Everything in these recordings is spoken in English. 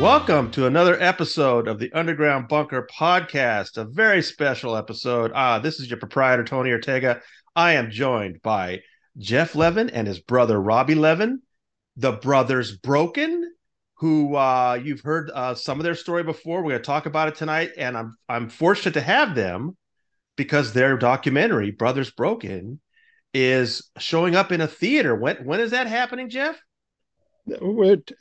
Welcome to another episode of the Underground Bunker podcast, a very special episode. Ah, this is your proprietor, Tony Ortega. I am joined by Geoff Levin and his brother, Robbie Levin, the brothers Broken, who uh, you've heard uh, some of their story before. We're going to talk about it tonight, and I'm I'm fortunate to have them because their documentary, Brothers Broken, is showing up in a theater. When when is that happening, Geoff?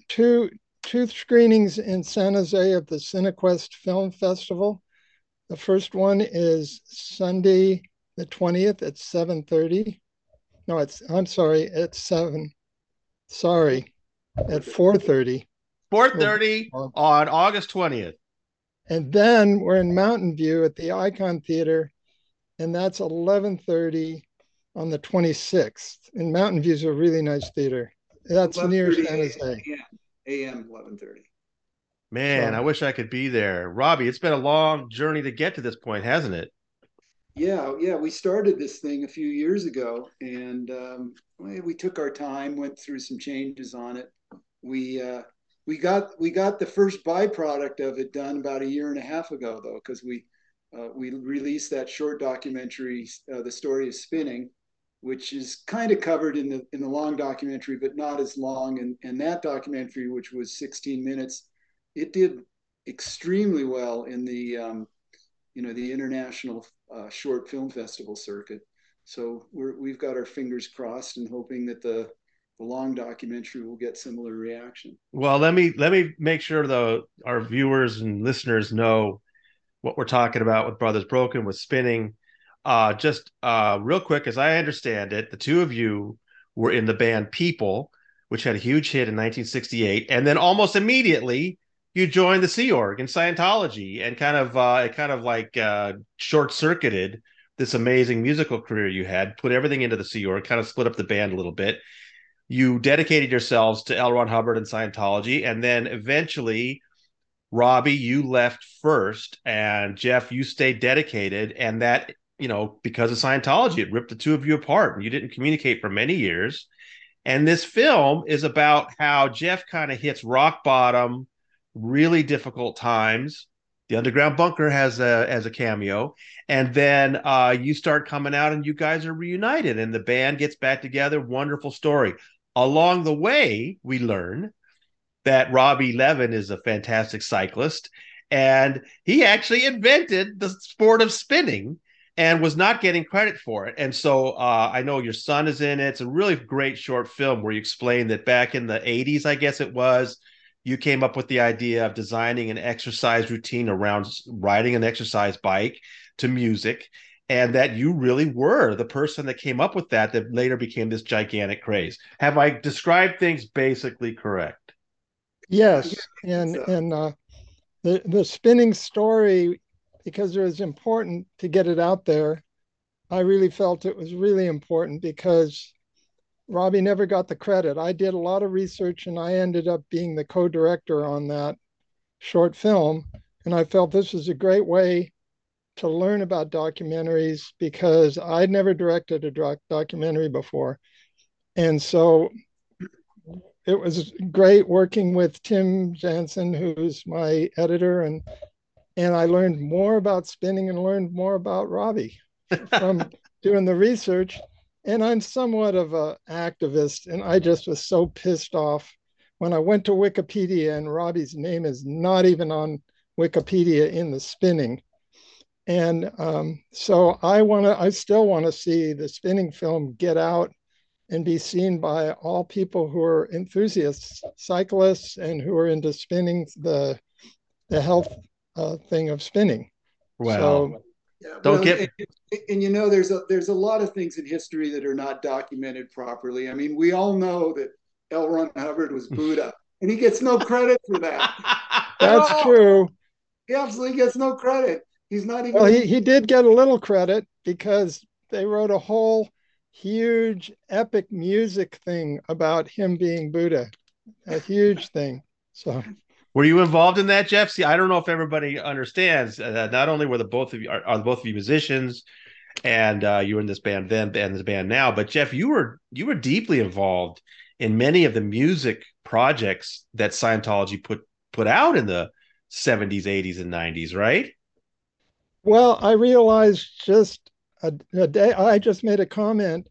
Two two screenings in San Jose of the Cinequest Film Festival. The first one is Sunday the 20th at 7:30. No, it's I'm sorry, at 7. Sorry, at 4:30. 4:30 on August 20th. And then we're in Mountain View at the Icon Theater, and that's 11:30 on the 26th. And Mountain View is a really nice theater. That's near San Jose. AM 11:30. Man, I wish I could be there. Robbie, it's been a long journey to get to this point, hasn't it? Yeah, yeah. We started this thing a few years ago, and um, we took our time, went through some changes on it. We uh, we got we got the first byproduct of it done about a year and a half ago, though, because we uh, we released that short documentary, uh, "The Story of Spinning," which is kind of covered in the in the long documentary, but not as long. And and that documentary, which was 16 minutes, it did extremely well in the um, you know the international uh, short film festival circuit. So we're we've got our fingers crossed and hoping that the the long documentary will get similar reaction. Well, let me let me make sure though our viewers and listeners know what we're talking about with Brothers Broken with spinning uh, just uh, real quick, as I understand it, the two of you were in the band People, which had a huge hit in 1968, and then almost immediately you joined the Sea Org in Scientology, and kind of uh, it kind of like uh, short circuited this amazing musical career you had. Put everything into the Sea Org, kind of split up the band a little bit. You dedicated yourselves to L. Ron Hubbard and Scientology, and then eventually Robbie, you left first, and Geoff, you stayed dedicated, and that you know, because of Scientology, it ripped the two of you apart and you didn't communicate for many years. And this film is about how Geoff kind of hits rock bottom, really difficult times. The underground bunker has a as a cameo, and then uh, you start coming out, and you guys are reunited, and the band gets back together. Wonderful story. Along the way, we learn that Robbie Levin is a fantastic cyclist, and he actually invented the sport of spinning and was not getting credit for it. And so uh, I know your son is in it. It's a really great short film where you explain that back in the 80s, I guess it was, you came up with the idea of designing an exercise routine around riding an exercise bike to music. And that you really were the person that came up with that, that later became this gigantic craze. Have I described things basically correct? Yes, and and uh, the the spinning story because it was important to get it out there. I really felt it was really important because Robbie never got the credit. I did a lot of research and I ended up being the co director on that short film. And I felt this was a great way to learn about documentaries because I'd never directed a doc- documentary before. And so it was great working with Tim Jansen, who's my editor, and and I learned more about spinning and learned more about Robbie from doing the research. And I'm somewhat of an activist, and I just was so pissed off when I went to Wikipedia and Robbie's name is not even on Wikipedia in the spinning. And um, so I want to, I still want to see the spinning film get out and be seen by all people who are enthusiasts, cyclists, and who are into spinning the the health uh, thing of spinning. Wow. So, yeah, Don't well, get and, and, you know there's a there's a lot of things in history that are not documented properly. I mean, we all know that L. Ron Hubbard was Buddha, and he gets no credit for that. That's oh, true. He absolutely gets no credit. He's not even. Well, he, he did get a little credit because they wrote a whole huge epic music thing about him being Buddha, a huge thing. So were you involved in that, Geoff? See, I don't know if everybody understands. Uh, not only were the both of you are, are both of you musicians, and uh, you were in this band then and this band now, but Geoff, you were you were deeply involved in many of the music projects that Scientology put put out in the 70s, 80s, and 90s, right? Well, I realized just a, a day. I just made a comment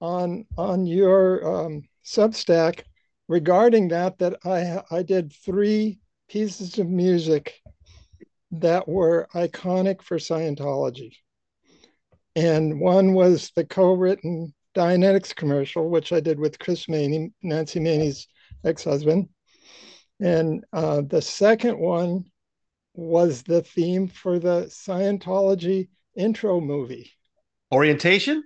on on your um, Substack regarding that. That I I did three pieces of music that were iconic for Scientology, and one was the co-written Dianetics commercial, which I did with Chris Many, Nancy Many's ex-husband, and uh, the second one was the theme for the Scientology intro movie. Orientation?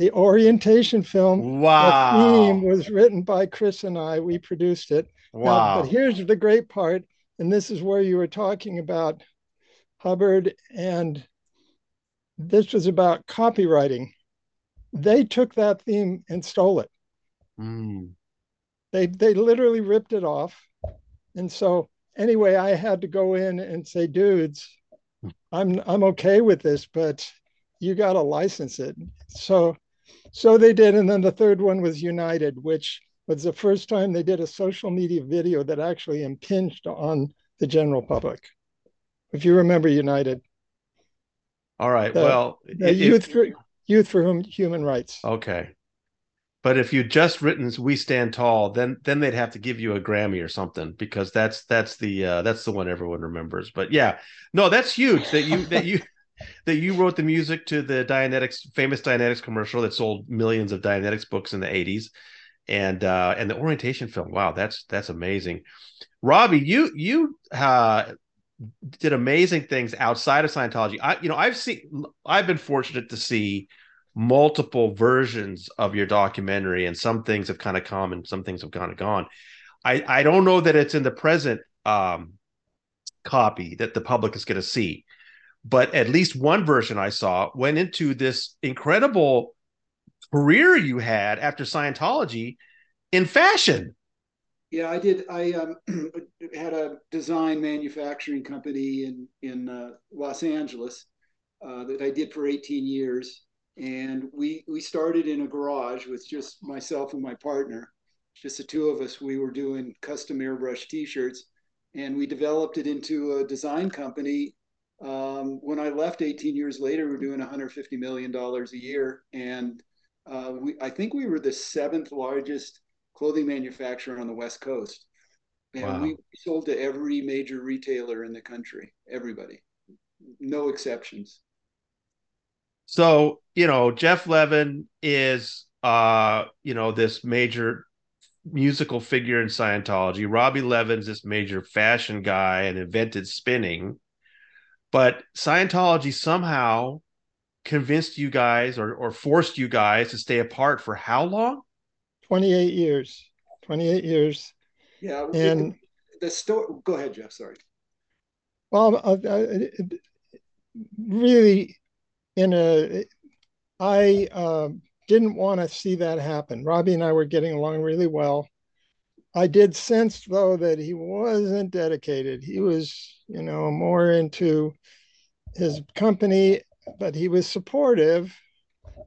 The orientation film. Wow. The theme was written by Chris and I. We produced it. Wow. Now, but here's the great part, and this is where you were talking about Hubbard, and this was about copywriting. They took that theme and stole it. Mm. They they literally ripped it off. And so anyway, I had to go in and say, dudes, I'm I'm okay with this, but you got to license it. So so they did, and then the third one was United, which was the first time they did a social media video that actually impinged on the general public. If you remember United. All right. The, well, the youth for youth for human rights. Okay. But if you just written "We Stand Tall," then then they'd have to give you a Grammy or something because that's that's the uh, that's the one everyone remembers. But yeah, no, that's huge that you that you that you wrote the music to the Dianetics famous Dianetics commercial that sold millions of Dianetics books in the '80s, and uh, and the orientation film. Wow, that's that's amazing. Robbie, you you uh, did amazing things outside of Scientology. I you know I've seen I've been fortunate to see multiple versions of your documentary and some things have kind of come and some things have kind of gone i i don't know that it's in the present um copy that the public is going to see but at least one version i saw went into this incredible career you had after scientology in fashion. Yeah i did. I um, had a design manufacturing company in in uh, los angeles uh, that i did for 18 years. And we we started in a garage with just myself and my partner just the two of us. We were doing custom airbrush t-shirts and we developed it into a design company um, when i left 18 years later we are doing 150 million dollars a year and uh, we i think we were the seventh largest clothing manufacturer on the west coast and wow. we sold to every major retailer in the country everybody no exceptions so, you know, Geoff Levin is uh, you know, this major musical figure in Scientology. Robbie Levin's this major fashion guy and invented spinning. But Scientology somehow convinced you guys or, or forced you guys to stay apart for how long? 28 years. 28 years. Yeah. And the story, go ahead, Geoff. Sorry. Well, uh, uh, really, in a I uh, didn't want to see that happen. Robbie and I were getting along really well. I did sense though that he wasn't dedicated. He was, you know, more into his company, but he was supportive.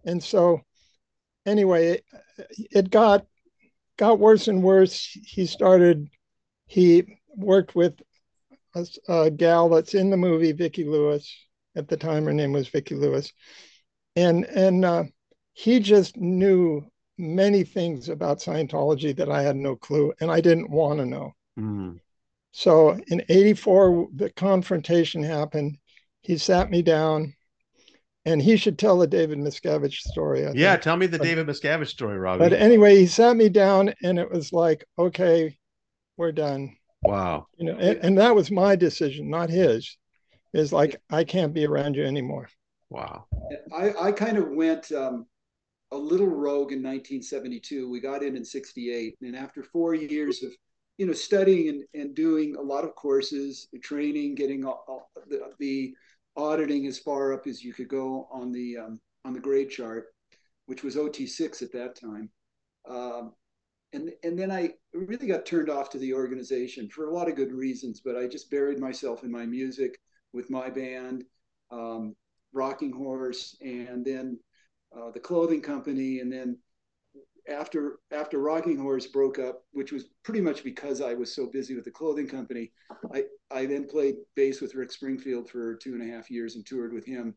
And so anyway, it, it got got worse and worse. He started he worked with a, a gal that's in the movie, Vicki Lewis, at the time. Her name was Vicki Lewis, and and uh, he just knew many things about Scientology that I had no clue, and I didn't want to know. Mm. So in '84, the confrontation happened. He sat me down, and he should tell the David Miscavige story. I yeah, think. tell me the but, David Miscavige story, Robbie. But anyway, he sat me down, and it was like, okay, we're done. Wow. You know, and, and that was my decision, not his is like I can't be around you anymore. Wow. I, I kind of went um, a little rogue in 1972. We got in in 68. And after four years of, you know, studying and, and doing a lot of courses, training, getting all, all the, the, auditing as far up as you could go on the, um, on the grade chart, which was OT6 at that time. Um, and, and then I really got turned off to the organization for a lot of good reasons, but I just buried myself in my music with my band, um, Rocking Horse, and then uh, the clothing company, and then after after Rocking Horse broke up, which was pretty much because I was so busy with the clothing company, I I then played bass with Rick Springfield for two and a half years and toured with him.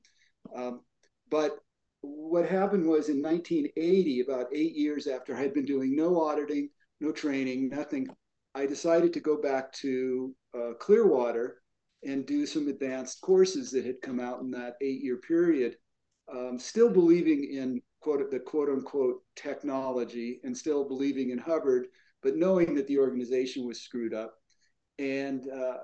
Um, but what happened was in 1980, about eight years after I had been doing no auditing, no training, nothing, I decided to go back to uh, Clearwater and do some advanced courses that had come out in that eight year period. Um, still believing in quote the quote unquote technology and still believing in Hubbard, but knowing that the organization was screwed up. And uh,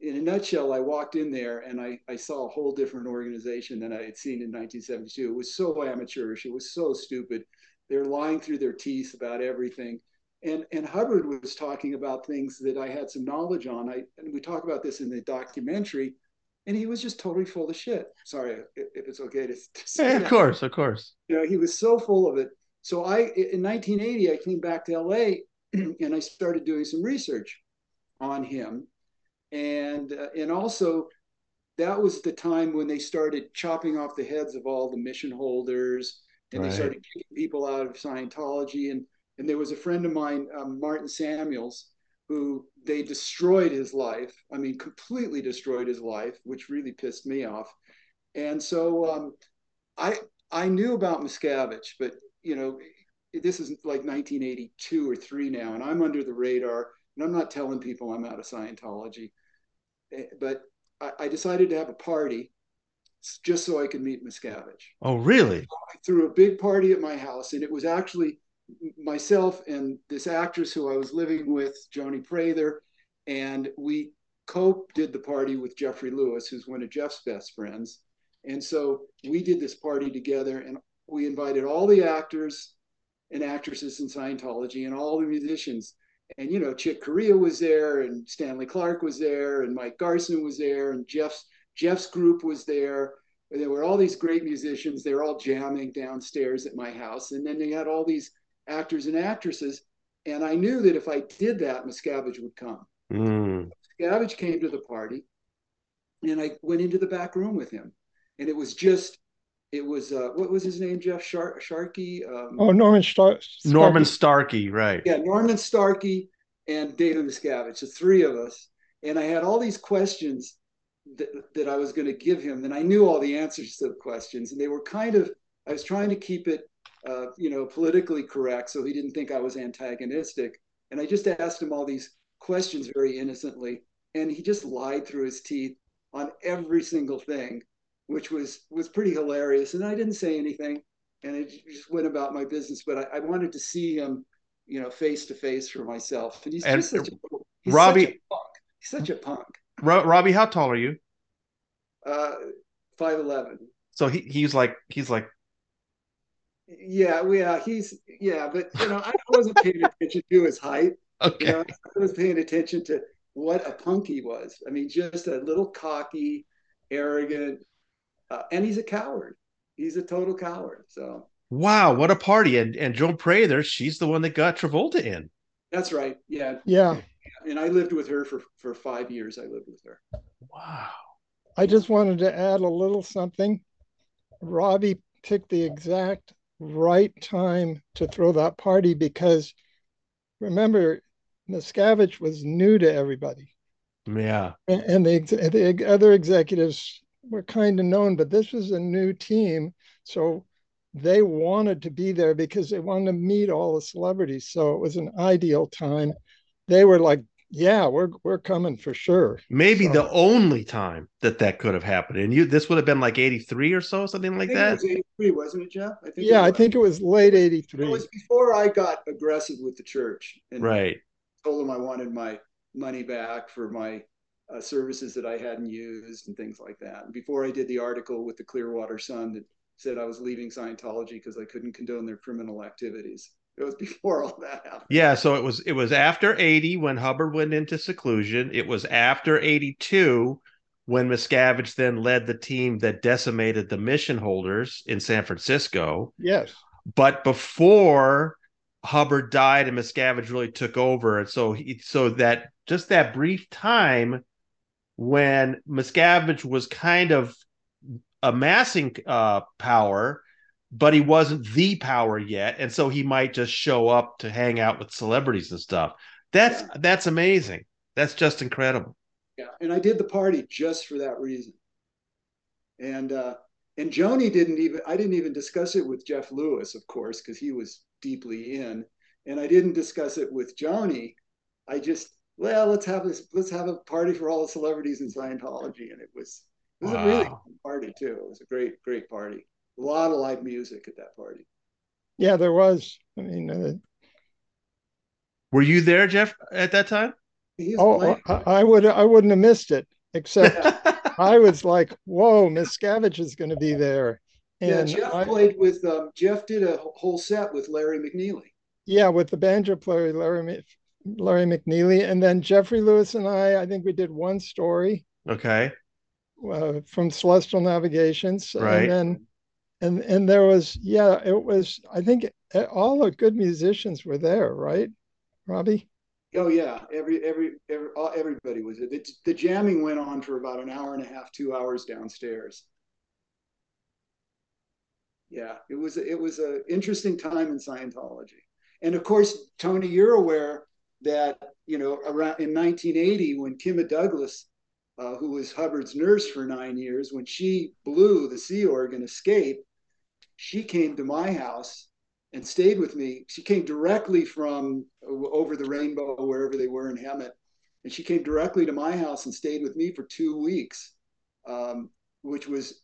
in a nutshell, I walked in there and I, I saw a whole different organization than I had seen in 1972. It was so amateurish. It was so stupid. They're lying through their teeth about everything. And, and Hubbard was talking about things that I had some knowledge on. I, and we talk about this in the documentary, and he was just totally full of shit. Sorry if it's okay to, to say yeah, Of course, of course. You know, he was so full of it. So I, in 1980, I came back to LA and I started doing some research on him and uh, and also that was the time when they started chopping off the heads of all the mission holders and right. they started kicking people out of Scientology and and there was a friend of mine um, Martin Samuels who they destroyed his life I mean completely destroyed his life which really pissed me off and so um, I I knew about Miscavige but you know this is like 1982 or 3 now and I'm under the radar and I'm not telling people I'm out of Scientology but I, I decided to have a party just so I could meet Miscavige. Oh, really? I threw a big party at my house, and it was actually myself and this actress who I was living with, Joni Prather, and we co did the party with Jeffrey Lewis, who's one of Geoff's best friends. And so we did this party together, and we invited all the actors and actresses in Scientology and all the musicians and you know Chick Corea was there, and Stanley Clarke was there, and Mike Garson was there, and Geoff's Geoff's group was there. There were all these great musicians. They were all jamming downstairs at my house, and then they had all these actors and actresses. And I knew that if I did that, Miscavige would come. Mm. Miscavige came to the party, and I went into the back room with him, and it was just it was uh, what was his name, Geoff Shar- Sharkey? Um, oh, Norman Star- Starkey. Norman Starkey, right? Yeah, Norman Starkey and David Miscavige, the three of us. And I had all these questions that, that I was going to give him, and I knew all the answers to the questions, and they were kind of. I was trying to keep it, uh, you know, politically correct, so he didn't think I was antagonistic. And I just asked him all these questions very innocently, and he just lied through his teeth on every single thing which was was pretty hilarious. And I didn't say anything, and I just went about my business. But I, I wanted to see him, you know, face to face for myself. And he's and just such a he's Robbie. Such a punk. He's such a punk. Robbie, how tall are you? Uh, five eleven. So he he's like he's like. Yeah, yeah, he's yeah, but you know, I wasn't paying attention to his height. Okay. You know, I was paying attention to what a punk he was. I mean, just a little cocky, arrogant, uh, and he's a coward. He's a total coward. So wow, what a party! And and Joan Prather, she's the one that got Travolta in. That's right. Yeah. Yeah. And I lived with her for for five years. I lived with her. Wow. I just wanted to add a little something. Robbie picked the exact right time to throw that party because remember, Miscavige was new to everybody. Yeah. And, the, the other executives were kind of known, but this was a new team. So they wanted to be there because they wanted to meet all the celebrities. So it was an ideal time. They were like, yeah, we're we're coming for sure. Maybe so, the only time that that could have happened, and you this would have been like eighty three or so, something like that. It was eighty three, wasn't it, Geoff? I think. Yeah, I think it was late eighty three. It was before I got aggressive with the church, and right. Told them I wanted my money back for my uh, services that I hadn't used and things like that. And before I did the article with the Clearwater Sun that said I was leaving Scientology because I couldn't condone their criminal activities. It was before all that happened. Yeah, so it was it was after 80 when Hubbard went into seclusion. It was after 82 when Miscavige then led the team that decimated the mission holders in San Francisco. Yes. But before Hubbard died and Miscavige really took over. And so he so that just that brief time when Miscavige was kind of amassing uh, power, but he wasn't the power yet, and so he might just show up to hang out with celebrities and stuff. That's yeah. that's amazing. That's just incredible. Yeah, and I did the party just for that reason. And uh, and Joni didn't even I didn't even discuss it with Jeff Lewis, of course, because he was deeply in, and I didn't discuss it with Joni. I just well, let's have this let's have a party for all the celebrities in Scientology, and it was it was wow. a really fun party too. It was a great great party. A lot of live music at that party. Yeah, there was. I mean, uh, were you there, Geoff, at that time? Oh, I, I, would. I wouldn't have missed it. Except I was like, "Whoa, Miss Miscavige is going to be there." And yeah, Geoff I, played with. Um, Geoff did a whole set with Larry McNeely. Yeah, with the banjo player Larry Larry McNeely, and then Jeffrey Lewis and I. I think we did one story. Okay. Uh, from Celestial Navigations, right? And then and and there was yeah it was i think all the good musicians were there right robbie? Oh yeah. Every every, every everybody was it the jamming went on for about an hour and a half two hours downstairs. Yeah it was it was an interesting time in scientology. And of course tony you're aware that you know around in 1980 when kima douglas uh, who was hubbard's nurse for nine years when she blew the sea organ escape she came to my house and stayed with me. She came directly from over the rainbow, wherever they were in Hemet. And she came directly to my house and stayed with me for two weeks, um, which was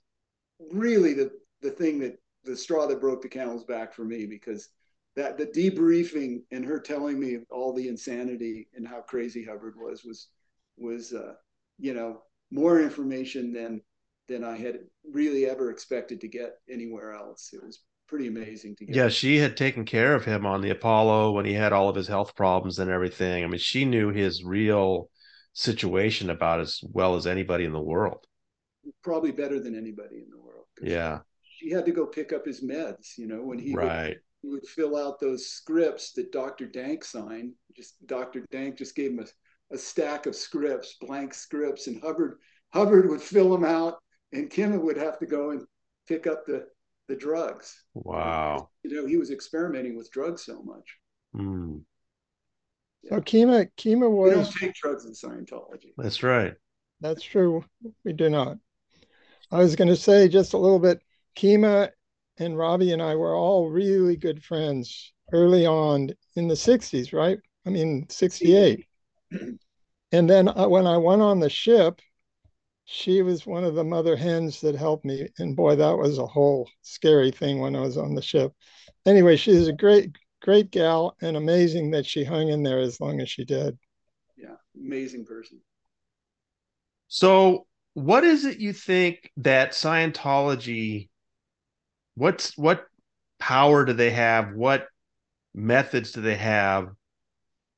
really the, the thing that the straw that broke the camel's back for me because that the debriefing and her telling me all the insanity and how crazy Hubbard was was was uh, you know more information than than I had really ever expected to get anywhere else. It was pretty amazing to get. Yeah, she had taken care of him on the Apollo when he had all of his health problems and everything. I mean, she knew his real situation about as well as anybody in the world. Probably better than anybody in the world. Yeah. She had to go pick up his meds, you know, when he right. Would, he would fill out those scripts that Dr. Denk signed. Just Dr. Denk just gave him a, a stack of scripts, blank scripts, and Hubbard Hubbard would fill them out and Kim would have to go and pick up the the drugs. Wow. You know, he was experimenting with drugs so much. Mm. Yeah. So Kima Kima was. We don't take drugs in Scientology. That's right. That's true. We do not. I was going to say just a little bit. Kima and Robbie and I were all really good friends early on in the '60s, right? I mean, '68. and then uh, when I went on the ship, she was one of the mother hens that helped me. And boy, that was a whole scary thing when I was on the ship. Anyway, she's a great, great gal and amazing that she hung in there as long as she did. Yeah, amazing person. So, what is it you think that Scientology what's what power do they have? What methods do they have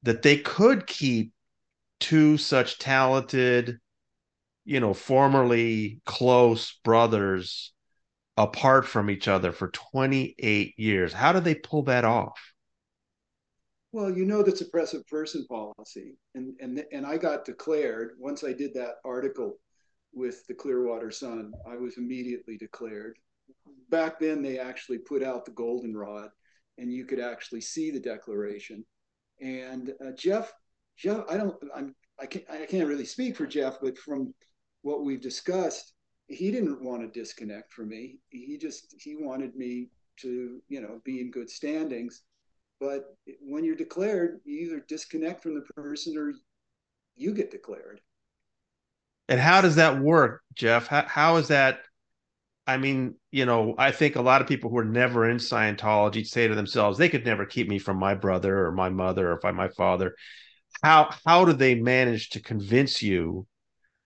that they could keep two such talented you know, formerly close brothers apart from each other for 28 years. How do they pull that off? Well, you know the suppressive person policy, and and and I got declared once I did that article with the Clearwater Sun. I was immediately declared. Back then, they actually put out the goldenrod, and you could actually see the declaration. And uh, Geoff, Geoff, I don't, I'm, I can't, I can't really speak for Geoff, but from what we've discussed, he didn't want to disconnect from me. He just he wanted me to you know be in good standings. But when you're declared, you either disconnect from the person or you get declared. And how does that work, Geoff? How, how is that? I mean, you know, I think a lot of people who are never in Scientology say to themselves, they could never keep me from my brother or my mother or by my father. How how do they manage to convince you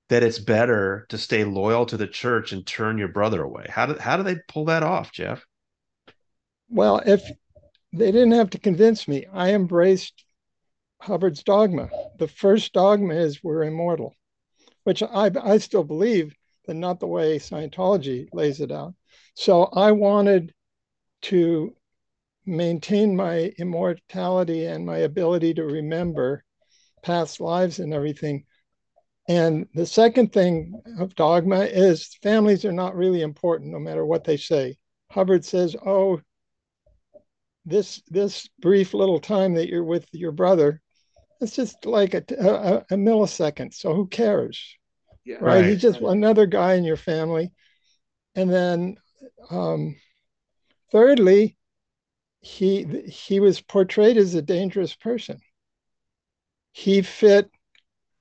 that it's better to stay loyal to the church and turn your brother away. How do how do they pull that off, Geoff? Well, if they didn't have to convince me, I embraced Hubbard's dogma. The first dogma is we're immortal, which I I still believe, but not the way Scientology lays it out. So I wanted to maintain my immortality and my ability to remember past lives and everything and the second thing of dogma is families are not really important, no matter what they say. Hubbard says, "Oh, this this brief little time that you're with your brother, it's just like a, a, a millisecond. So who cares, yeah, right? right? He's just another guy in your family." And then, um, thirdly, he he was portrayed as a dangerous person. He fit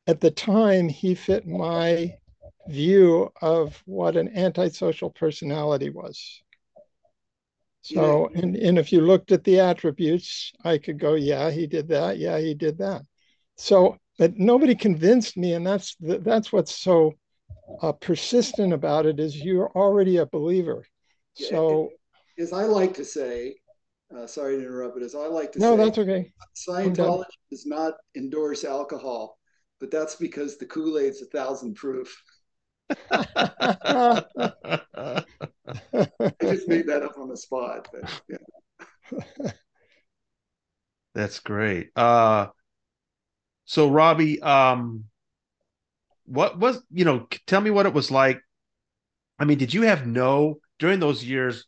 at the time. He fit my view of what an antisocial personality was. So, yeah. and, and if you looked at the attributes, I could go, yeah, he did that. Yeah, he did that. So, but nobody convinced me. And that's, that's what's so uh, persistent about it is you're already a believer. So, as I like to say, uh, sorry to interrupt, but as I like to no, say, that's okay. Scientology does not endorse alcohol, but that's because the Kool Aid's a thousand proof. I just made that up on the spot. But, yeah. That's great. Uh, so Robbie, um, what was you know? Tell me what it was like. I mean, did you have no during those years?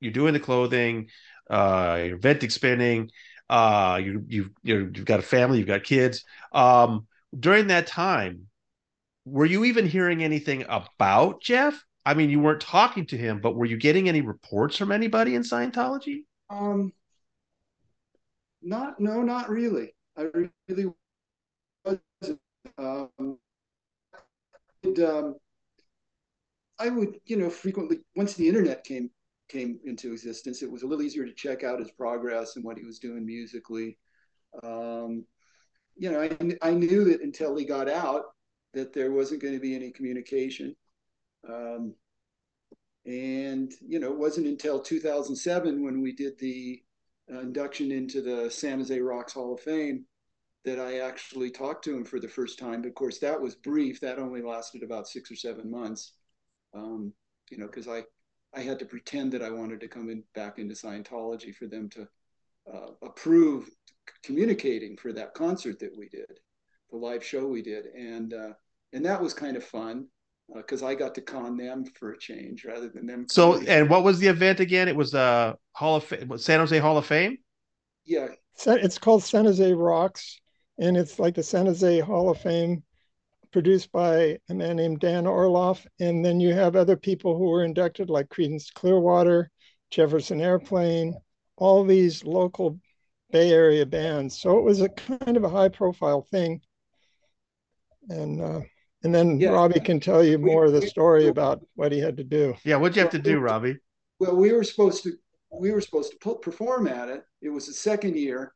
You're doing the clothing, uh, you're venting spinning, uh, you you you've got a family, you've got kids. Um, during that time, were you even hearing anything about Geoff? I mean, you weren't talking to him, but were you getting any reports from anybody in Scientology? Um, not, no, not really. I really was. Um, and, um, I would, you know, frequently once the internet came came into existence, it was a little easier to check out his progress and what he was doing musically. Um, you know, I, I knew that until he got out, that there wasn't going to be any communication. Um, and, you know, it wasn't until 2007 when we did the uh, induction into the San Jose Rocks Hall of Fame that I actually talked to him for the first time. But of course, that was brief. That only lasted about six or seven months. Um, you know, because I, I had to pretend that I wanted to come in back into Scientology for them to uh, approve communicating for that concert that we did, the live show we did, and uh, and that was kind of fun because uh, I got to con them for a change rather than them. So, and what was the event again? It was the uh, Hall of Fame, San Jose Hall of Fame. Yeah, it's called San Jose Rocks, and it's like the San Jose Hall of Fame, produced by a man named Dan Orloff, and then you have other people who were inducted, like Creedence Clearwater, Jefferson Airplane, all these local Bay Area bands. So it was a kind of a high profile thing, and. Uh, and then yeah. Robbie can tell you more we, of the story we, about what he had to do. Yeah, what'd you have to do, Robbie? Well, we were supposed to we were supposed to perform at it. It was the second year,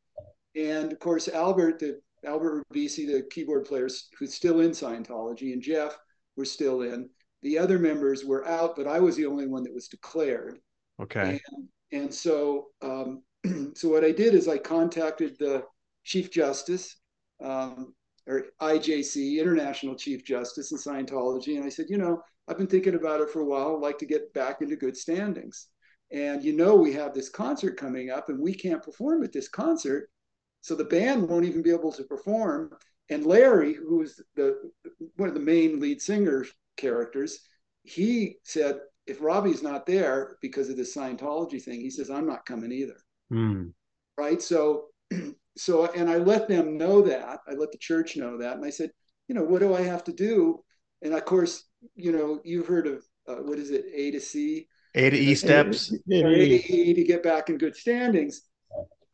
and of course Albert, the Albert Ribisi, the keyboard player, who's still in Scientology, and Geoff were still in. The other members were out, but I was the only one that was declared. Okay. And, and so, um, so what I did is I contacted the chief justice, um, or IJC, International Chief Justice in Scientology. And I said, you know, I've been thinking about it for a while. I'd like to get back into good standings. And you know, we have this concert coming up and we can't perform at this concert. So the band won't even be able to perform. And Larry, who's the one of the main lead singer characters, he said, if Robbie's not there because of this Scientology thing, he says, I'm not coming either. Mm. Right. So so and I let them know that. I let the church know that, and I said, you know, what do I have to do? And of course, you know, you've heard of uh, what is it, A to C, A to E steps, A, A to E to get back in good standings.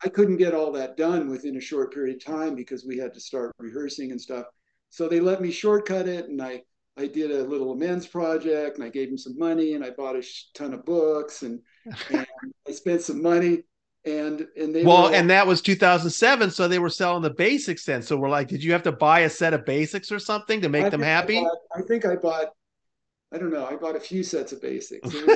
I couldn't get all that done within a short period of time because we had to start rehearsing and stuff. So they let me shortcut it, and I I did a little amends project, and I gave them some money, and I bought a ton of books, and, and I spent some money and and they well and that was 2007 so they were selling the basics then. So we're like did you have to buy a set of basics or something to make I them happy I, bought, I, think i bought i don't know i bought a few sets of basics. Was,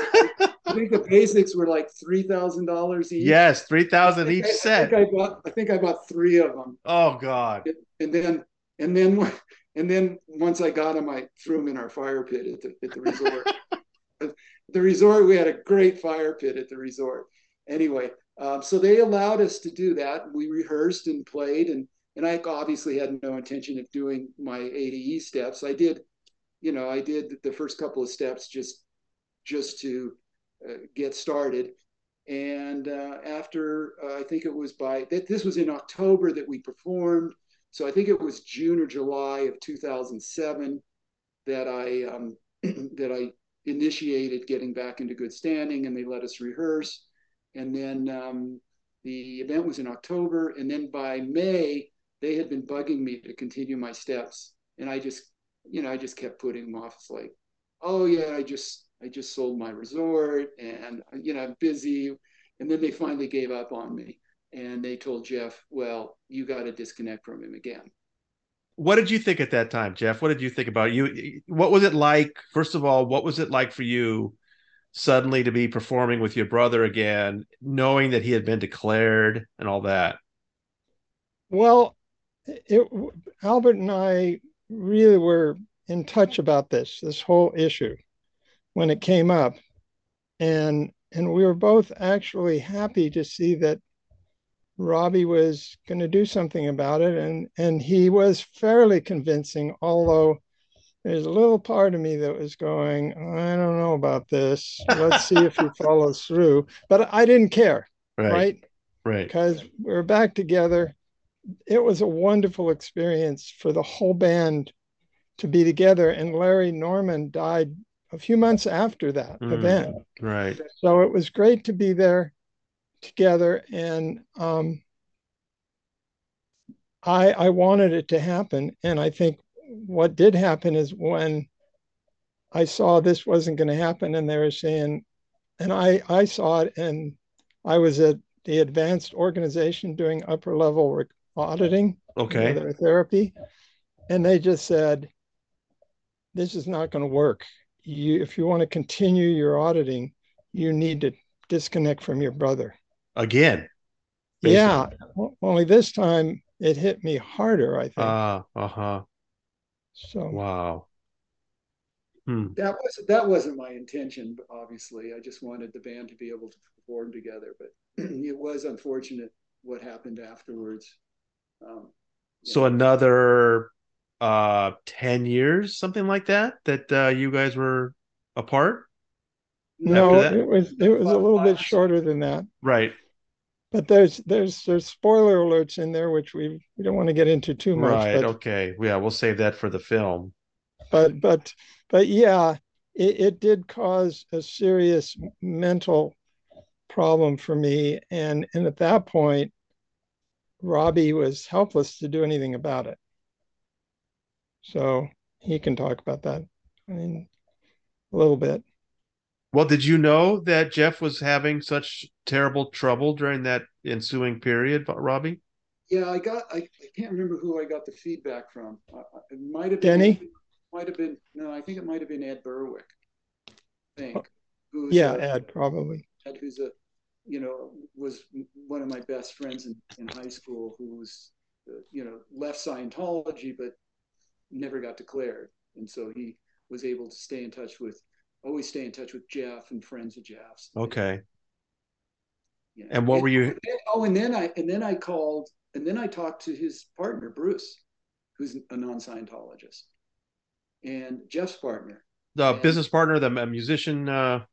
i think the basics were like $3000 each. Yes 3000 each I, set I think, I bought i think i bought three of them. Oh god. And then and then and then once i got them i threw them in our fire pit at the, at the resort. The resort we had a great fire pit at the resort. Anyway um, so they allowed us to do that. We rehearsed and played, and and I obviously had no intention of doing my ADE steps. I did, you know, I did the first couple of steps just just to uh, get started. And uh, after, uh, I think it was by, that this was in October that we performed. So I think it was June or July of 2007 that I, um, that I initiated getting back into good standing and they let us rehearse. And then um, the event was in October. And then by May, they had been bugging me to continue my steps. And I just, you know, I just kept putting them off. It's like, oh yeah, I just, I just sold my resort and, you know, I'm busy. And then they finally gave up on me and they told Geoff, well, you got to disconnect from him again. What did you think at that time, Geoff? What did you think about you? What was it like? First of all, what was it like for you suddenly to be performing with your brother again, knowing that he had been declared and all that? Well, it, Albert and I really were in touch about this, this whole issue when it came up. And and we were both actually happy to see that Robbie was going to do something about it. And and he was fairly convincing, although there's a little part of me that was going, I don't know about this. Let's see if he follows through. But I didn't care. Right. Right. Right. Because we we're back together. It was a wonderful experience for the whole band to be together. And Larry Norman died a few months after that mm, event. Right. So it was great to be there together. And um, I, I wanted it to happen. And I think what did happen is when I saw this wasn't going to happen, and they were saying, and I, I saw it, and I was at the advanced organization doing upper level auditing, okay, their therapy, and they just said, this is not going to work. You, if you want to continue your auditing, you need to disconnect from your brother again. Basically. Yeah, only this time it hit me harder. I think. Uh, uh huh. So wow. Hmm. That was that wasn't my intention. Obviously, I just wanted the band to be able to perform together. But it was unfortunate what happened afterwards. Um, so know. another uh 10 years something like that that uh you guys were apart no it was it was a little bit shorter than that right but there's there's there's spoiler alerts in there which we we don't want to get into too much right but, okay. Yeah we'll save that for the film. But but but yeah it, it did cause a serious mental problem for me. And and at that point robbie was helpless to do anything about it. So he can talk about that i mean a little bit well, did you know that Geoff was having such terrible trouble during that ensuing period, Robbie? Yeah, I got. I, I can't remember who I got the feedback from. Uh, it might have been Denny. Might have been no. I think it might have been Ed Berwick. I think. Who's yeah, a, Ed probably. Ed, who's a, you know, was one of my best friends in, in high school. Who was, uh, you know, left Scientology but never got declared, and so he was able to stay in touch with always stay in touch with Geoff and friends of Geoff's. Okay. Yeah. And what and, were you? Oh, and then I and then I called and then I talked to his partner Bruce, who's a non-Scientologist, and Geoff's partner, the and, business partner, the musician. Uh...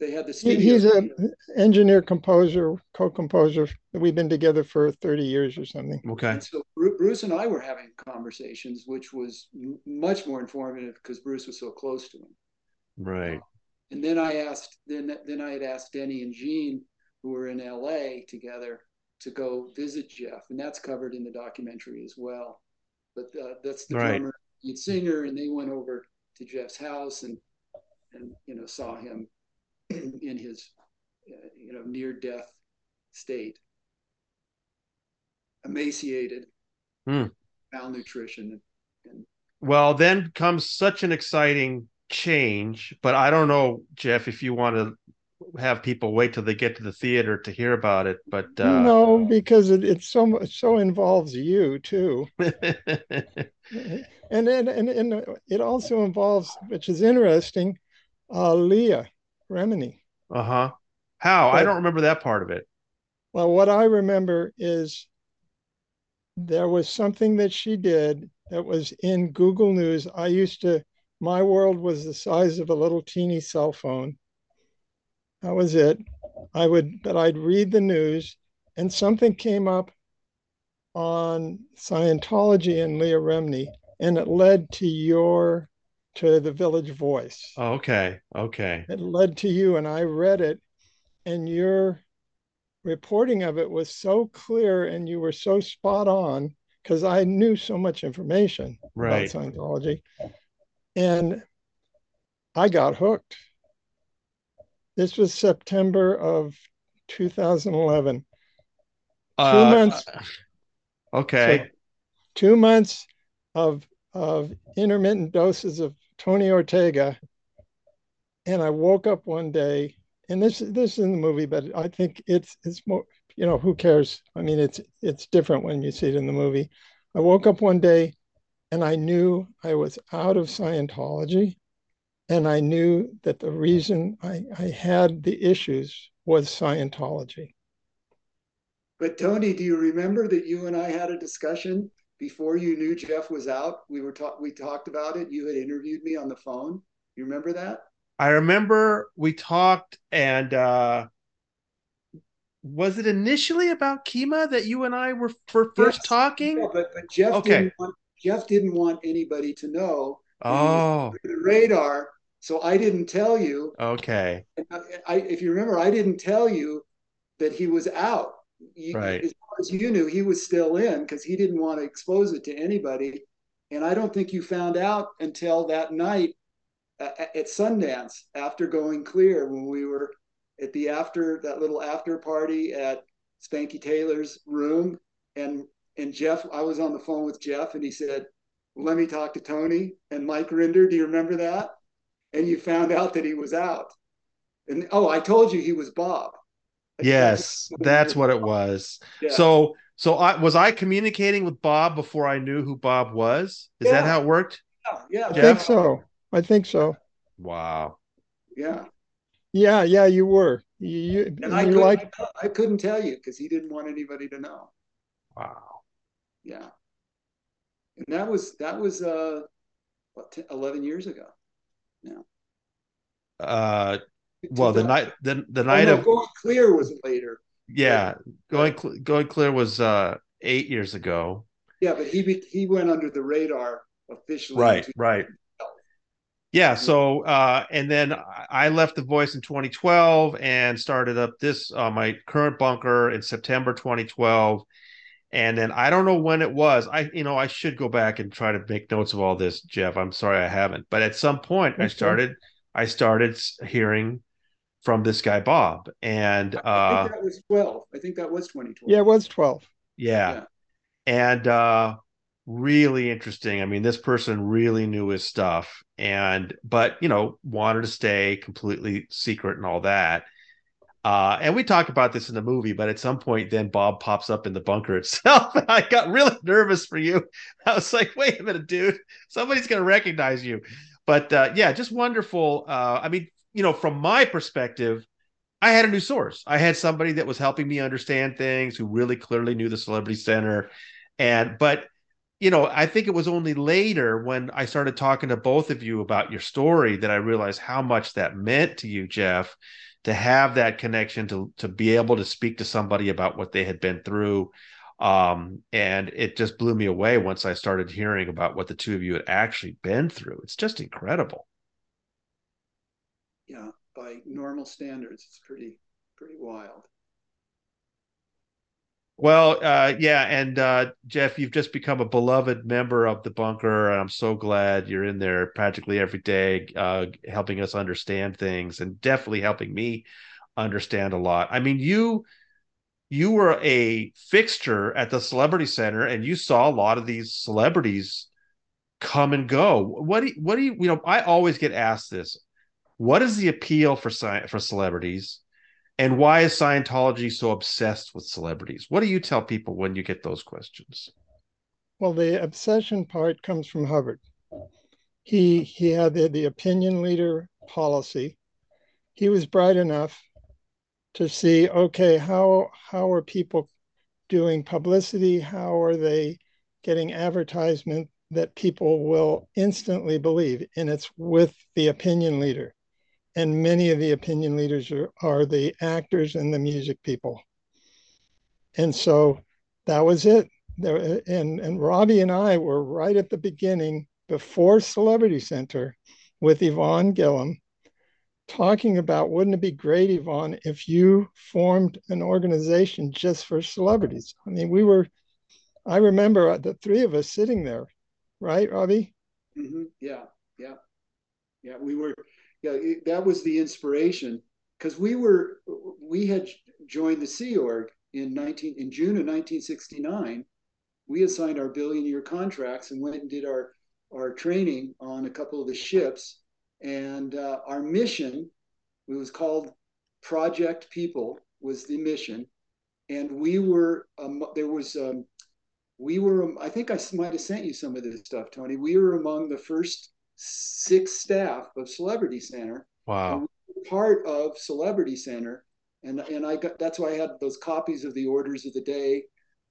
They had the studio. He's an engineer, composer, co-composer. We've been together for thirty years or something. Okay. And so Bruce and I were having conversations, which was much more informative because Bruce was so close to him. Right. And then I asked, then then I had asked Denny and Gene, who were in L.A. together, to go visit Geoff, and that's covered in the documentary as well. But uh, that's the right. drummer, lead singer, and they went over to Geoff's house and and you know saw him in his uh, you know near death state, emaciated, mm. malnutrition, and well, then comes such an exciting change, but I don't know, Geoff, if you want to have people wait till they get to the theater to hear about it. But uh... no, because it, it's so it so involves you too, and, and and and it also involves, which is interesting, uh, Leah Remini. Uh huh. How? But, I don't remember that part of it. Well, what I remember is there was something that she did that was in Google News. I used to my world was the size of a little teeny cell phone. That was it. I would, but I'd read the news, and something came up on Scientology and Leah Remini, and it led to your to the Village Voice. Oh, okay, okay. It led to you, and I read it, and your reporting of it was so clear, and you were so spot on because I knew so much information right. about Scientology, and I got hooked. This was September of 2011. Uh, two months. Okay. So two months of of intermittent doses of Tony Ortega, and I woke up one day, and this this is in the movie, but I think it's it's more you know who cares? I mean, it's it's different when you see it in the movie. I woke up one day, and I knew I was out of Scientology, and I knew that the reason I, I had the issues was Scientology. But Tony, do you remember that you and I had a discussion before you knew Geoff was out? We were talk we talked about it. You had interviewed me on the phone. You remember that? I remember we talked and uh was it initially about Kima that you and I were for first yes. talking? Yeah, but, but Geoff okay. didn't want Geoff didn't want anybody to know oh the radar. So I didn't tell you. Okay. I, I, if you remember, I didn't tell you that he was out you, right. as far as you knew, he was still in because he didn't want to expose it to anybody. And I don't think you found out until that night uh, at Sundance after going clear when we were at the after that little after party at Spanky Taylor's room. And and Geoff, I was on the phone with Geoff, and he said, "Let me talk to Tony and Mike Rinder." Do you remember that? And you found out that he was out. And oh, I told you he was Bob. Yes, that's what it was. Yeah. So so I was I communicating with Bob before I knew who Bob was? Is yeah. that how it worked? Yeah, yeah. I think so. I think so. Wow. Yeah. Yeah, yeah, you were. You, and I, couldn't, like... I couldn't tell you because he didn't want anybody to know. Wow. Yeah. And that was that was uh what 10, 11 years ago now. Uh well the night the, the night oh, no, of going clear was later. Yeah going going clear was uh eight years ago. Yeah but he he went under the radar officially right right. yeah so uh and then i left the voice in 2012 and started up this uh my current bunker in september 2012 and then i don't know when it was i you know i should go back and try to make notes of all this Geoff i'm sorry i haven't but at some point okay. i started i started hearing from this guy Bob, and uh, I think that was twelve. I think that was twenty twelve. Yeah, it was twelve. Yeah, yeah. and uh, really interesting. I mean, this person really knew his stuff, and but you know wanted to stay completely secret and all that. Uh, and we talk about this in the movie, but at some point, then Bob pops up in the bunker itself. I got really nervous for you. I was like, wait a minute, dude, somebody's going to recognize you. But uh, yeah, just wonderful. Uh, I mean, you know, from my perspective, I had a new source. I had somebody that was helping me understand things who really clearly knew the celebrity center. And, but, you know, I think it was only later when I started talking to both of you about your story that I realized how much that meant to you, Geoff, to have that connection to to be able to speak to somebody about what they had been through. Um, and it just blew me away once I started hearing about what the two of you had actually been through. It's just incredible yeah, by normal standards, it's pretty pretty wild. Well, uh, yeah, and uh, Geoff, you've just become a beloved member of the bunker, and I'm so glad you're in there practically every day, uh, helping us understand things, and definitely helping me understand a lot. I mean, you you were a fixture at the Celebrity Center, and you saw a lot of these celebrities come and go. What do you, what do you you know? I always get asked this what is the appeal for for celebrities and why is scientology so obsessed with celebrities? What do you tell people when you get those questions? Well the obsession part comes from hubbard. He he had the, the opinion leader policy. He was bright enough to see okay how how are people doing publicity? How are they getting advertisement that people will instantly believe? And it's with the opinion leader and many of the opinion leaders are, are the actors and the music people. And so that was it. There, and, and Robbie and I were right at the beginning before Celebrity Center with Yvonne Gillham talking about wouldn't it be great, Yvonne, if you formed an organization just for celebrities? I mean, we were, I remember the three of us sitting there, right, Robbie? Mm-hmm. Yeah, yeah, yeah. We were, yeah. It, that was the inspiration because we were, we had joined the Sea Org in nineteen in June of 1969. We assigned our billion year contracts and went and did our our training on a couple of the ships and uh, our mission, it was called Project People, was the mission. And we were, um, there was, um, we were, um, I think I might have sent you some of this stuff, Tony. We were among the first six staff of Celebrity Center. Wow. We part of Celebrity Center. And, and I got, that's why I had those copies of the orders of the day.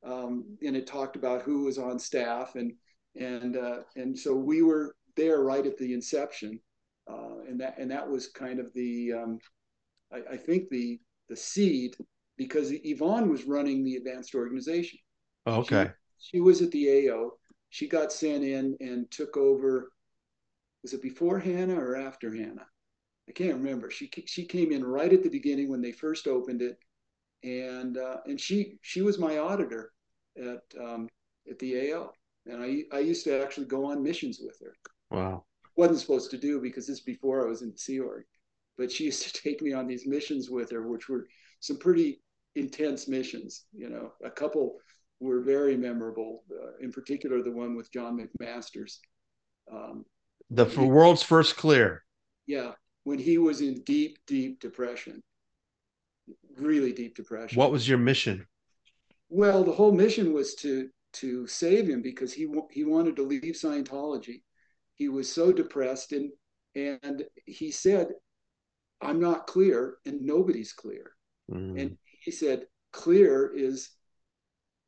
Um, and it talked about who was on staff. And, and, uh, and so we were there right at the inception uh, and that and that was kind of the um, I, I, think the the seed because Yvonne was running the advanced organization. Oh, okay. She, she, was at the AO. She got sent in and took over. Was it before Hannah or after Hannah? I can't remember. She she came in right at the beginning when they first opened it, and uh, and she she was my auditor at um, at the AO, and I I used to actually go on missions with her. Wow wasn't supposed to do because this before I was in the Sea Org. But she used to take me on these missions with her, which were some pretty intense missions. You know, a couple were very memorable. Uh, in particular, the one with John McMasters. Um, the he, world's first clear. Yeah, when he was in deep, deep depression, really deep depression. What was your mission? Well, the whole mission was to to save him because he he wanted to leave Scientology he was so depressed and and he said i'm not clear and nobody's clear mm. and he said clear is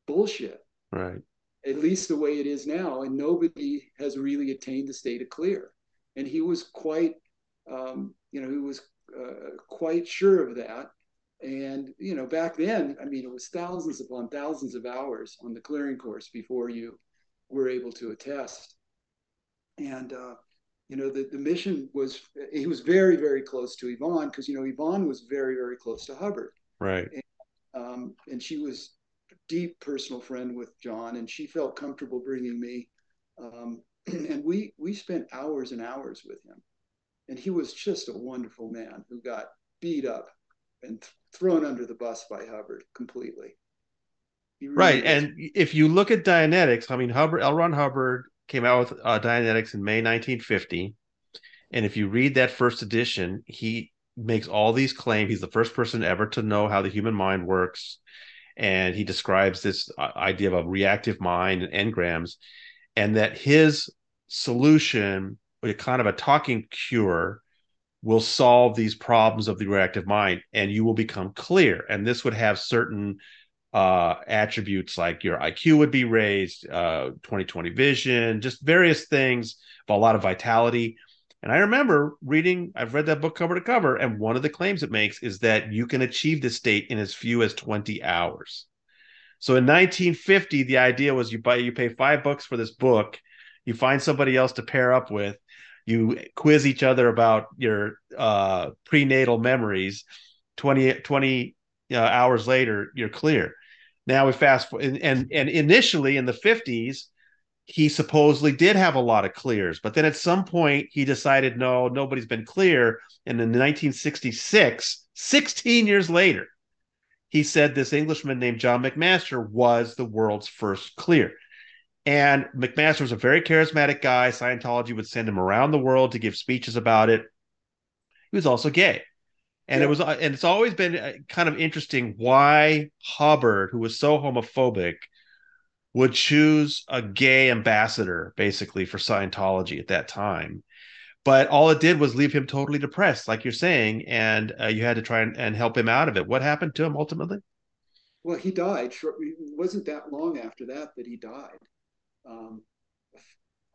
bullshit right at least the way it is now and nobody has really attained the state of clear. And he was quite um, you know he was uh, quite sure of that. And you know back then i mean it was thousands upon thousands of hours on the clearing course before you were able to attest. And uh, you know the, the mission was he was very very close to Yvonne because you know Yvonne was very very close to Hubbard. Right. And, um, and she was deep personal friend with John and she felt comfortable bringing me um, and we we spent hours and hours with him and he was just a wonderful man who got beat up and th- thrown under the bus by Hubbard completely Really right. Was. And if you look at Dianetics, I mean, Hubbard, L. Ron Hubbard came out with uh, Dianetics in May 1950. And if you read that first edition, he makes all these claims. He's the first person ever to know how the human mind works. And he describes this uh, idea of a reactive mind and engrams, and that his solution, kind of a talking cure, will solve these problems of the reactive mind and you will become clear. And this would have certain uh, attributes like your IQ would be raised, uh, 2020 vision, just various things, but a lot of vitality. And I remember reading, I've read that book cover to cover, and one of the claims it makes is that you can achieve this state in as few as 20 hours. So in 1950, the idea was you buy, you pay five bucks for this book, you find somebody else to pair up with, you quiz each other about your uh, prenatal memories. 20, 20 uh, hours later, you're clear. Now we fast forward, and, and, and initially in the 50s, he supposedly did have a lot of clears, but then at some point he decided, no, nobody's been clear. And in 1966, 16 years later, he said this Englishman named John McMaster was the world's first clear. And McMaster was a very charismatic guy. Scientology would send him around the world to give speeches about it. He was also gay and yeah. it was and it's always been uh, kind of interesting why Hubbard, who was so homophobic, would choose a gay ambassador basically for Scientology at that time. But all it did was leave him totally depressed, like you're saying, and uh, you had to try and, and, help him out of it. What happened to him ultimately? Well, he died. It wasn't that long after that that he died. Um,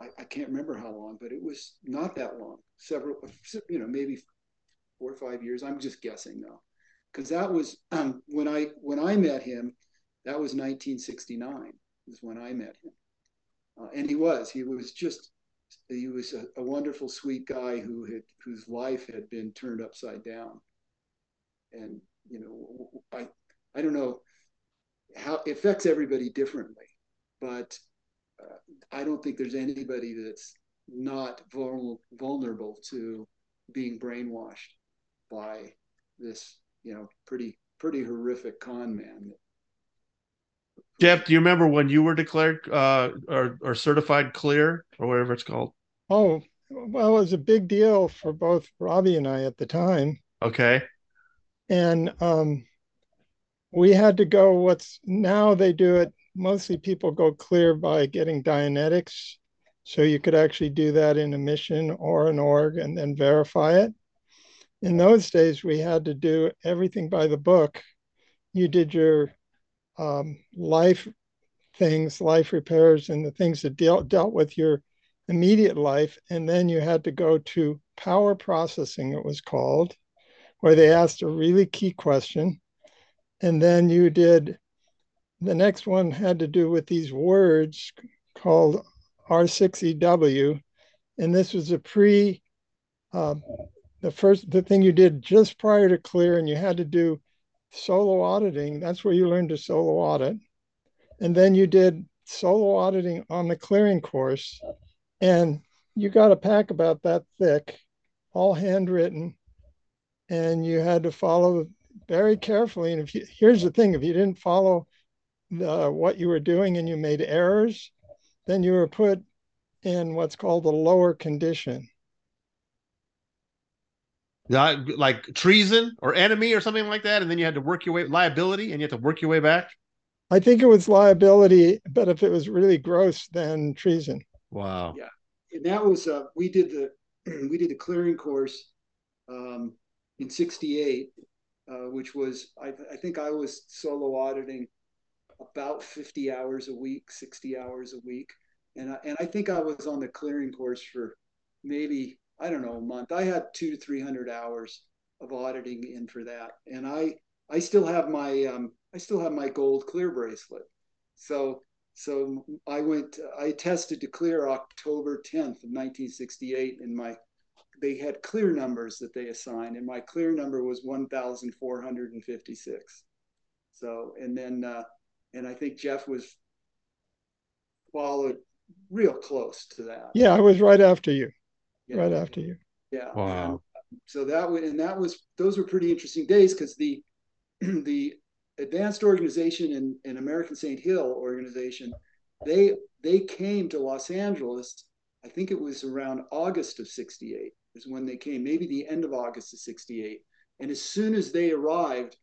I, I, can't remember how long, but it was not that long. Several, you know, maybe four or five years. I'm just guessing though, because that was um, when I when I met him. That was 1969. Is when I met him, uh, and he was he was just he was a, a, wonderful, sweet guy who had whose life had been turned upside down. And you know, I I don't know how it affects everybody differently, but uh, I don't think there's anybody that's not vulnerable vulnerable to being brainwashed by this, you know, pretty pretty horrific con man. Geoff, do you remember when you were declared uh, or or certified clear or whatever it's called? Oh, well, it was a big deal for both Robbie and I at the time. Okay. And um, we had to go. What's now they do it. Mostly people go clear by getting Dianetics, so you could actually do that in a mission or an org and then verify it. In those days, we had to do everything by the book. You did your um, life things, life repairs, and the things that dealt dealt with your immediate life. And then you had to go to power processing, it was called, where they asked a really key question. And then you did the next one had to do with these words called R6EW. And this was a pre, uh, the first, the thing you did just prior to clear, and you had to do solo auditing. That's where you learned to solo audit. And then you did solo auditing on the clearing course. And you got a pack about that thick, all handwritten. And you had to follow very carefully. And if you, here's the thing if you didn't follow the, what you were doing and you made errors, then you were put in what's called a lower condition. Not like treason or enemy or something like that, and then you had to work your way liability, and you had to work your way back. I think it was liability, but if it was really gross, then treason. Wow. Yeah, and that was uh, we did the we did the clearing course um, in '68, uh, which was I, I think I was solo auditing about 50 hours a week, 60 hours a week, and I, and I think I was on the clearing course for maybe I don't know, a month. I had two to 300 hours of auditing in for that. And I, I still have my, um, I still have my gold clear bracelet. So, so I went, I tested to clear October 10th of 1968 and my, they had clear numbers that they assigned and my clear number was 1,456. So, and then, uh, and I think Geoff was followed real close to that. Yeah, I was right after you yeah. right after you. Yeah. Wow. Um, so that was, and that was, those were pretty interesting days because the, the advanced organization and, and American St. Hill organization, they, they came to Los Angeles. I think it was around August of 68 is when they came, maybe the end of August of 68. And as soon as they arrived,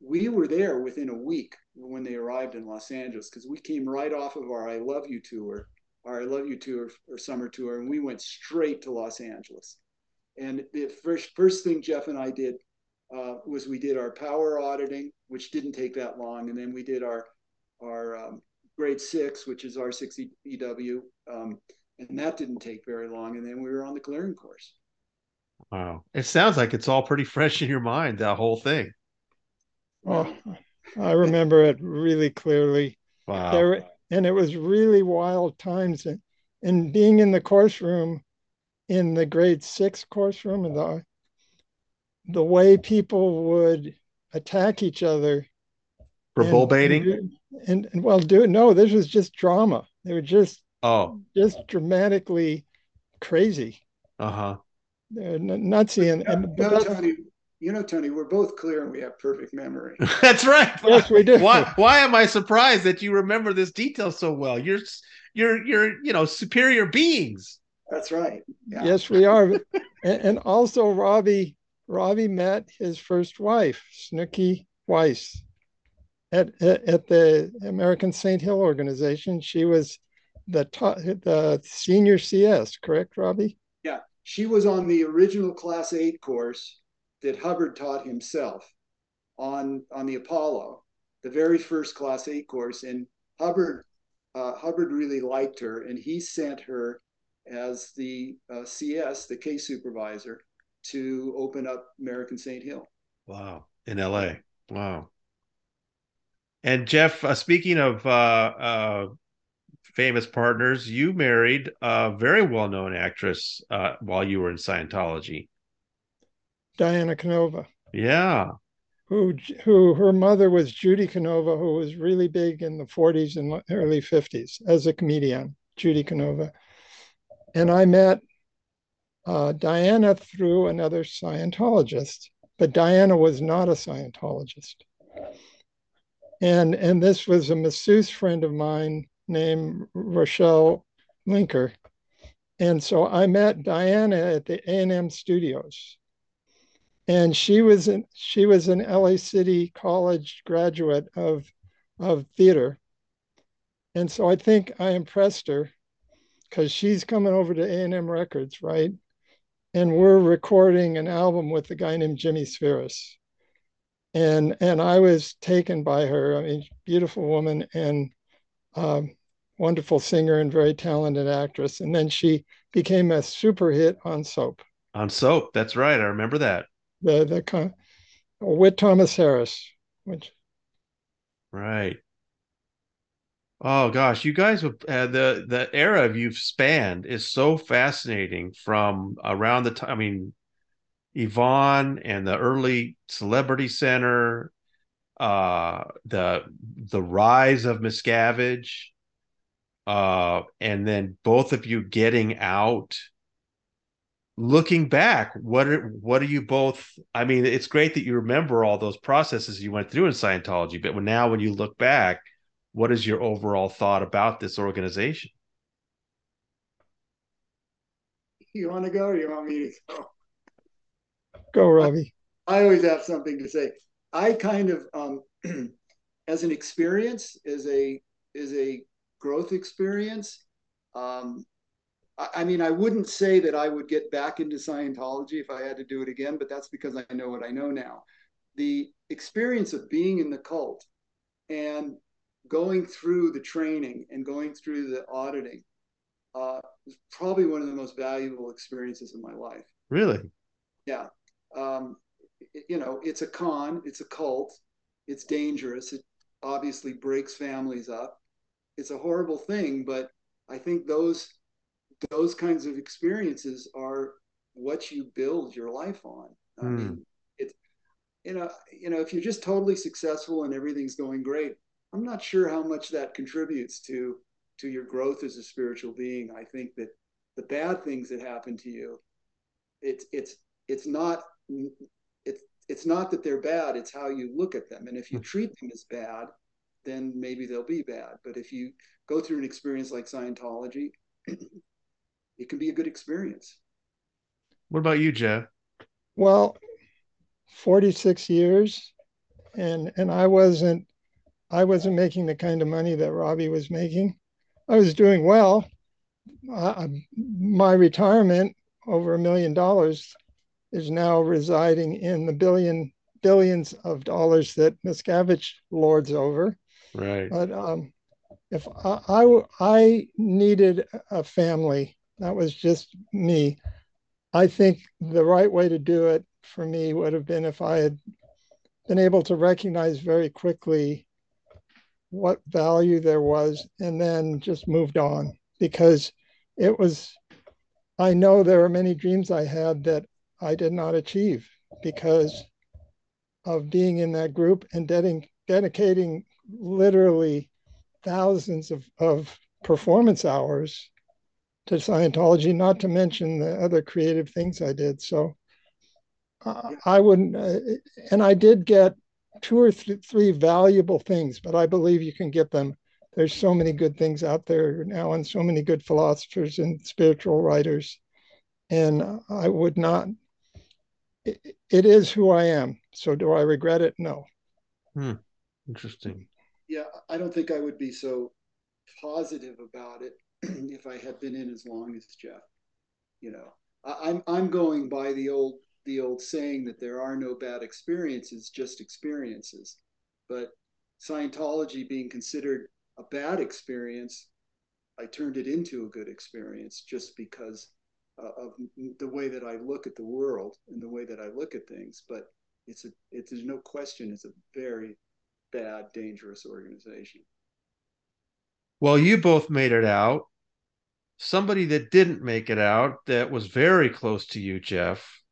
we were there within a week when they arrived in Los Angeles because we came right off of our I Love You tour our I Love You tour or summer tour, and we went straight to Los Angeles. And the first first thing Geoff and I did uh, was we did our power auditing, which didn't take that long, and then we did our our um, grade six, which is R6 EW, um, and that didn't take very long. And then we were on the clearing course. Wow, it sounds like it's all pretty fresh in your mind, that whole thing. Well, I remember it really clearly. Wow. There, and it was really wild times. And, and being in the course room in the grade six course room and the the way people would attack each other. For bull baiting and, and, well do no this was just drama. They were just oh. just dramatically crazy. Uh-huh. They're nutsy and, and no, Tony, you know, Tony, we're both clear and we have perfect memory. That's right. Yes, we do. Why why am I surprised that you remember this detail so well? You're you're you're you know superior beings. That's right. Yeah. Yes, we are. and, and, also Robbie Robbie met his first wife, Snooky Weiss, at, at, at the American St. Hill organization. She was the top, the senior CS, correct, Robbie? Yeah, she was on the original class eight course that Hubbard taught himself on on the Apollo, the very first Class Eight course, and Hubbard uh, Hubbard really liked her, and he sent her as the uh, CS, the case supervisor, to open up American Saint Hill. Wow, in L.A. Wow. And Geoff, uh, speaking of uh, uh, famous partners, you married a very well-known actress uh, while you were in Scientology. Diana Canova. Yeah. Who, who her mother was Judy Canova, who was really big in the 40s and early 50s as a comedian, Judy Canova. And I met uh, Diana through another Scientologist, but Diana was not a Scientologist and and this was a masseuse friend of mine named Rochelle Linker, and so I met Diana at the A and M Studios, and she was in, she was an LA City College graduate of of theater, and so I think I impressed her because she's coming over to A and M Records, right? And we're recording an album with a guy named Jimmie Spheeris and and I was taken by her. I mean, beautiful woman and um, wonderful singer and very talented actress. And then she became a super hit on Soap. On Soap, that's right. I remember that. The the with Thomas Harris, which. Right. Oh gosh, you guys uh, the the era you've spanned is so fascinating from around the time. I mean, Yvonne and the early Celebrity Center, uh, the the rise of Miscavige, uh, and then both of you getting out. Looking back, what are what are you both? I mean, it's great that you remember all those processes you went through in Scientology, but when, now when you look back, what is your overall thought about this organization? You want to go, or you want me to go? Go, Robbie. I, I always have something to say. I kind of, um, as an experience, as a as a growth experience. Um, I, mean, I wouldn't say that I would get back into Scientology if I had to do it again, but that's because I know what I know now. The experience of being in the cult and going through the training and going through the auditing uh, was probably one of the most valuable experiences in my life. Really? Yeah um, you know, it's a con, it's a cult, it's dangerous. It obviously breaks families up. It's a horrible thing, but I think those those kinds of experiences are what you build your life on. I mm. mean, it's you know, you know, if you're just totally successful and everything's going great, I'm not sure how much that contributes to to your growth as a spiritual being. I think that the bad things that happen to you, it's it's it's not it's it's not that they're bad it's how you look at them and if you hmm. treat them as bad then maybe they'll be bad but if you go through an experience like scientology it can be a good experience what about you Geoff well 46 years and and i wasn't i wasn't making the kind of money that robbie was making i was doing well uh, my retirement over a million dollars is now residing in the billion billions of dollars that Miscavige lords over. Right. But um, if I, I, I needed a family, that was just me. I think the right way to do it for me would have been if I had been able to recognize very quickly what value there was and then just moved on because it was I know there are many dreams I had that I did not achieve because of being in that group and dedicating, dedicating literally thousands of, of performance hours to Scientology, not to mention the other creative things I did. So uh, I wouldn't, uh, and I did get two or th- three valuable things, but I believe you can get them. There's so many good things out there now, and so many good philosophers and spiritual writers. And I would not it, is who I am. So do I regret it? No. Hmm. Interesting. Yeah, I don't think I would be so positive about it if I had been in as long as Geoff. You know, I, I'm I'm going by the old the old saying that there are no bad experiences, just experiences. But Scientology being considered a bad experience, I turned it into a good experience just because of the way that I look at the world and the way that I look at things. But it's a it's there's no question it's a very bad, dangerous organization. Well, you both made it out. Somebody that didn't make it out that was very close to you, Geoff,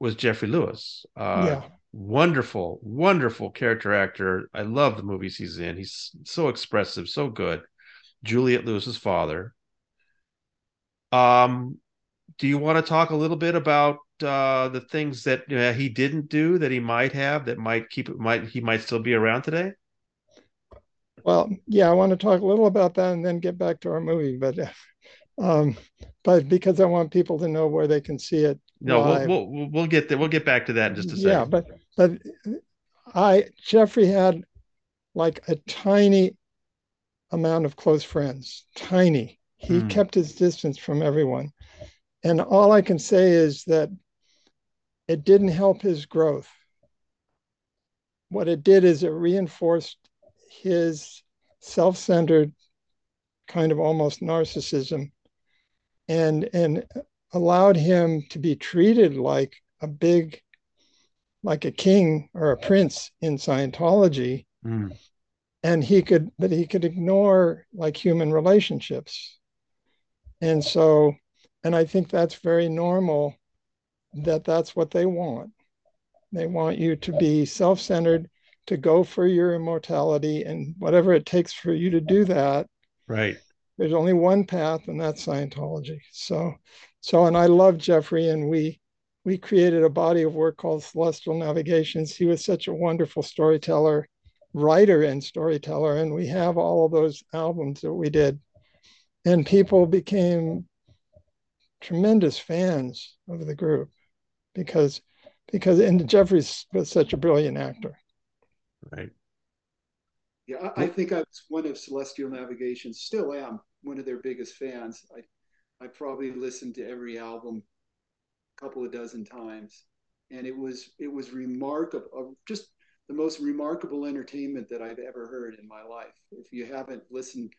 was Geoffrey Lewis. Uh, yeah. Wonderful, wonderful character actor. I love the movies he's in. He's so expressive, so good. Juliette Lewis's father. Um, do you want to talk a little bit about uh, the things that uh, he didn't do that he might have that might keep it might he might still be around today? Well, yeah, I want to talk a little about that and then get back to our movie, but um, but because I want people to know where they can see it. No, we'll, we'll, we'll get there. We'll get back to that in just a second. Yeah, but but I Geoffrey had like a tiny amount of close friends, tiny. He mm. kept his distance from everyone. And all I can say is that it didn't help his growth. What it did is it reinforced his self centered kind of almost narcissism and, and allowed him to be treated like a big, like a king or a prince in Scientology. Mm. And he could, but he could ignore like human relationships. And so and I think that's very normal that that's what they want. They want you to be self centered, to go for your immortality, and whatever it takes for you to do that. Right. There's only one path, and that's Scientology. So, so, and I love Geoffrey, and we we created a body of work called Celestial Navigations. He was such a wonderful storyteller, writer, and storyteller, and we have all of those albums that we did. And people became tremendous fans of the group because because and Geoffrey's was such a brilliant actor. Right. Yeah, I, I think I was one of Celestial Navigation. Still am one of their biggest fans. I I probably listened to every album a couple of dozen times, and it was it was remarkable. Just the most remarkable entertainment that I've ever heard in my life. If you haven't listened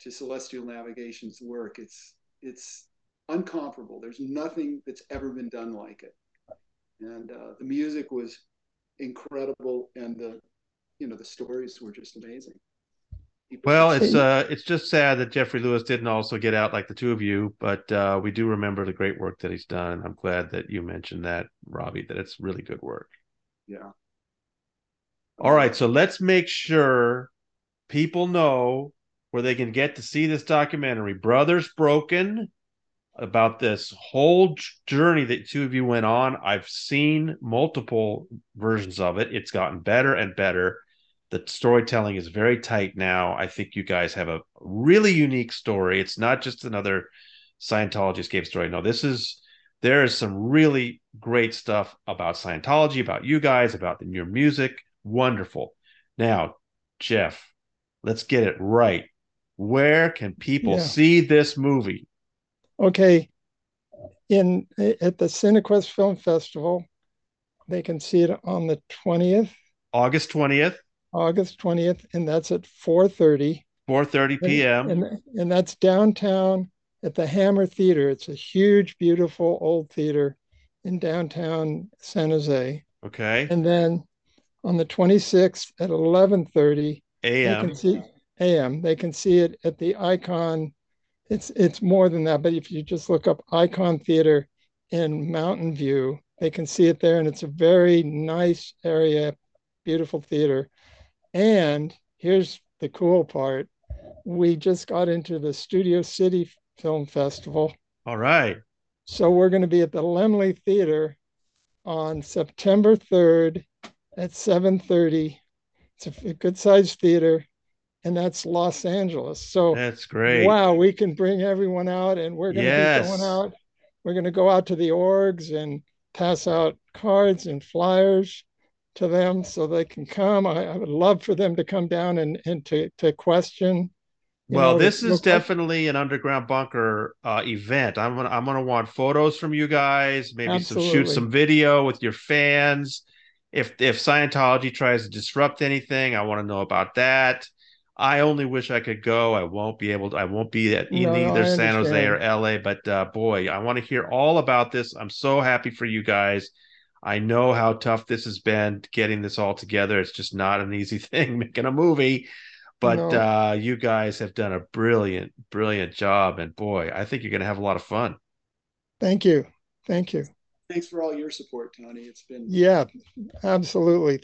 to Celestial Navigation's work, it's it's uncomparable. There's nothing that's ever been done like it. And uh, the music was incredible, and the you know the stories were just amazing. People well, it's uh, it's just sad that Geoffrey Lewis didn't also get out like the two of you, but uh, we do remember the great work that he's done. I'm glad that you mentioned that, Robbie, that it's really good work. Yeah. All right, so let's make sure people know where they can get to see this documentary, Brothers Broken about this whole journey that two of you went on. I've seen multiple versions of it. It's gotten better and better. The storytelling is very tight now. I think you guys have a really unique story. It's not just another Scientology escape story. No, this is there is some really great stuff about Scientology, about you guys, about your music. Wonderful. Now, Geoff, let's get it right. Where can people yeah. see this movie? okay, in at the Cinequest Film Festival, they can see it on the 20th. August 20th. August 20th, and that's at 4:30. 4:30 p.m. And, and, and that's downtown at the Hammer Theater. It's a huge, beautiful old theater in downtown San Jose. Okay. And then on the 26th at 11:30 a.m. They can see a.m. They can see it at the Icon it's it's more than that. But if you just look up Icon Theater in Mountain View, they can see it there, and it's a very nice area, beautiful theater. And here's the cool part: we just got into the Studio City Film Festival. All right. So we're going to be at the Laemmle Theater on September 3rd at 7:30. It's a good sized theater and that's Los Angeles. So that's great. Wow, we can bring everyone out, and we're going to yes. be going out. We're going to go out to the orgs and pass out cards and flyers to them so they can come. I, I would love for them to come down and, and to, to question. Well, know, this is definitely an underground bunker uh, event. I'm gonna I'm gonna want photos from you guys, maybe some shoot some video with your fans. If if Scientology tries to disrupt anything, I want to know about that I only wish I could go. I won't be able to. I won't be at No, either San Jose or. LA. But uh, boy, I want to hear all about this. I'm so happy for you guys. I know how tough this has been getting this all together. It's just not an easy thing making a movie. But No, uh, you guys have done a brilliant, brilliant job. And boy, I think you're going to have a lot of fun. thank you. Thank you. Thanks for all your support, Tony. It's been, Yeah, absolutely.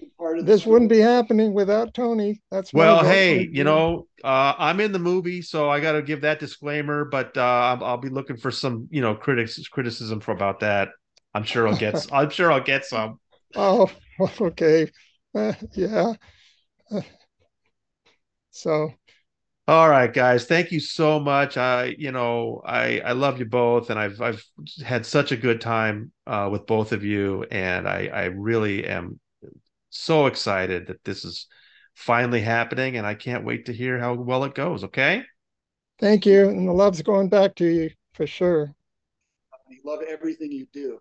been part of This wouldn't be happening without Tony. That's Well, hey, you there. know, uh, I'm in the movie, so I got to give that disclaimer. But uh, I'll, I'll be looking for some, you know, critics criticism for about that. I'm sure I'll get. I'm sure I'll get some. Oh, okay. Uh, yeah. Uh, So, All right, guys. Thank you so much. I, you know, I I love you both, and I've I've had such a good time uh, with both of you, and I I really am so excited that this is finally happening, and I can't wait to hear how well it goes. Okay. thank you. And the love's going back to you for sure. Tony. Love everything you do.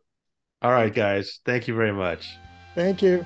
All right, guys. Thank you very much. Thank you.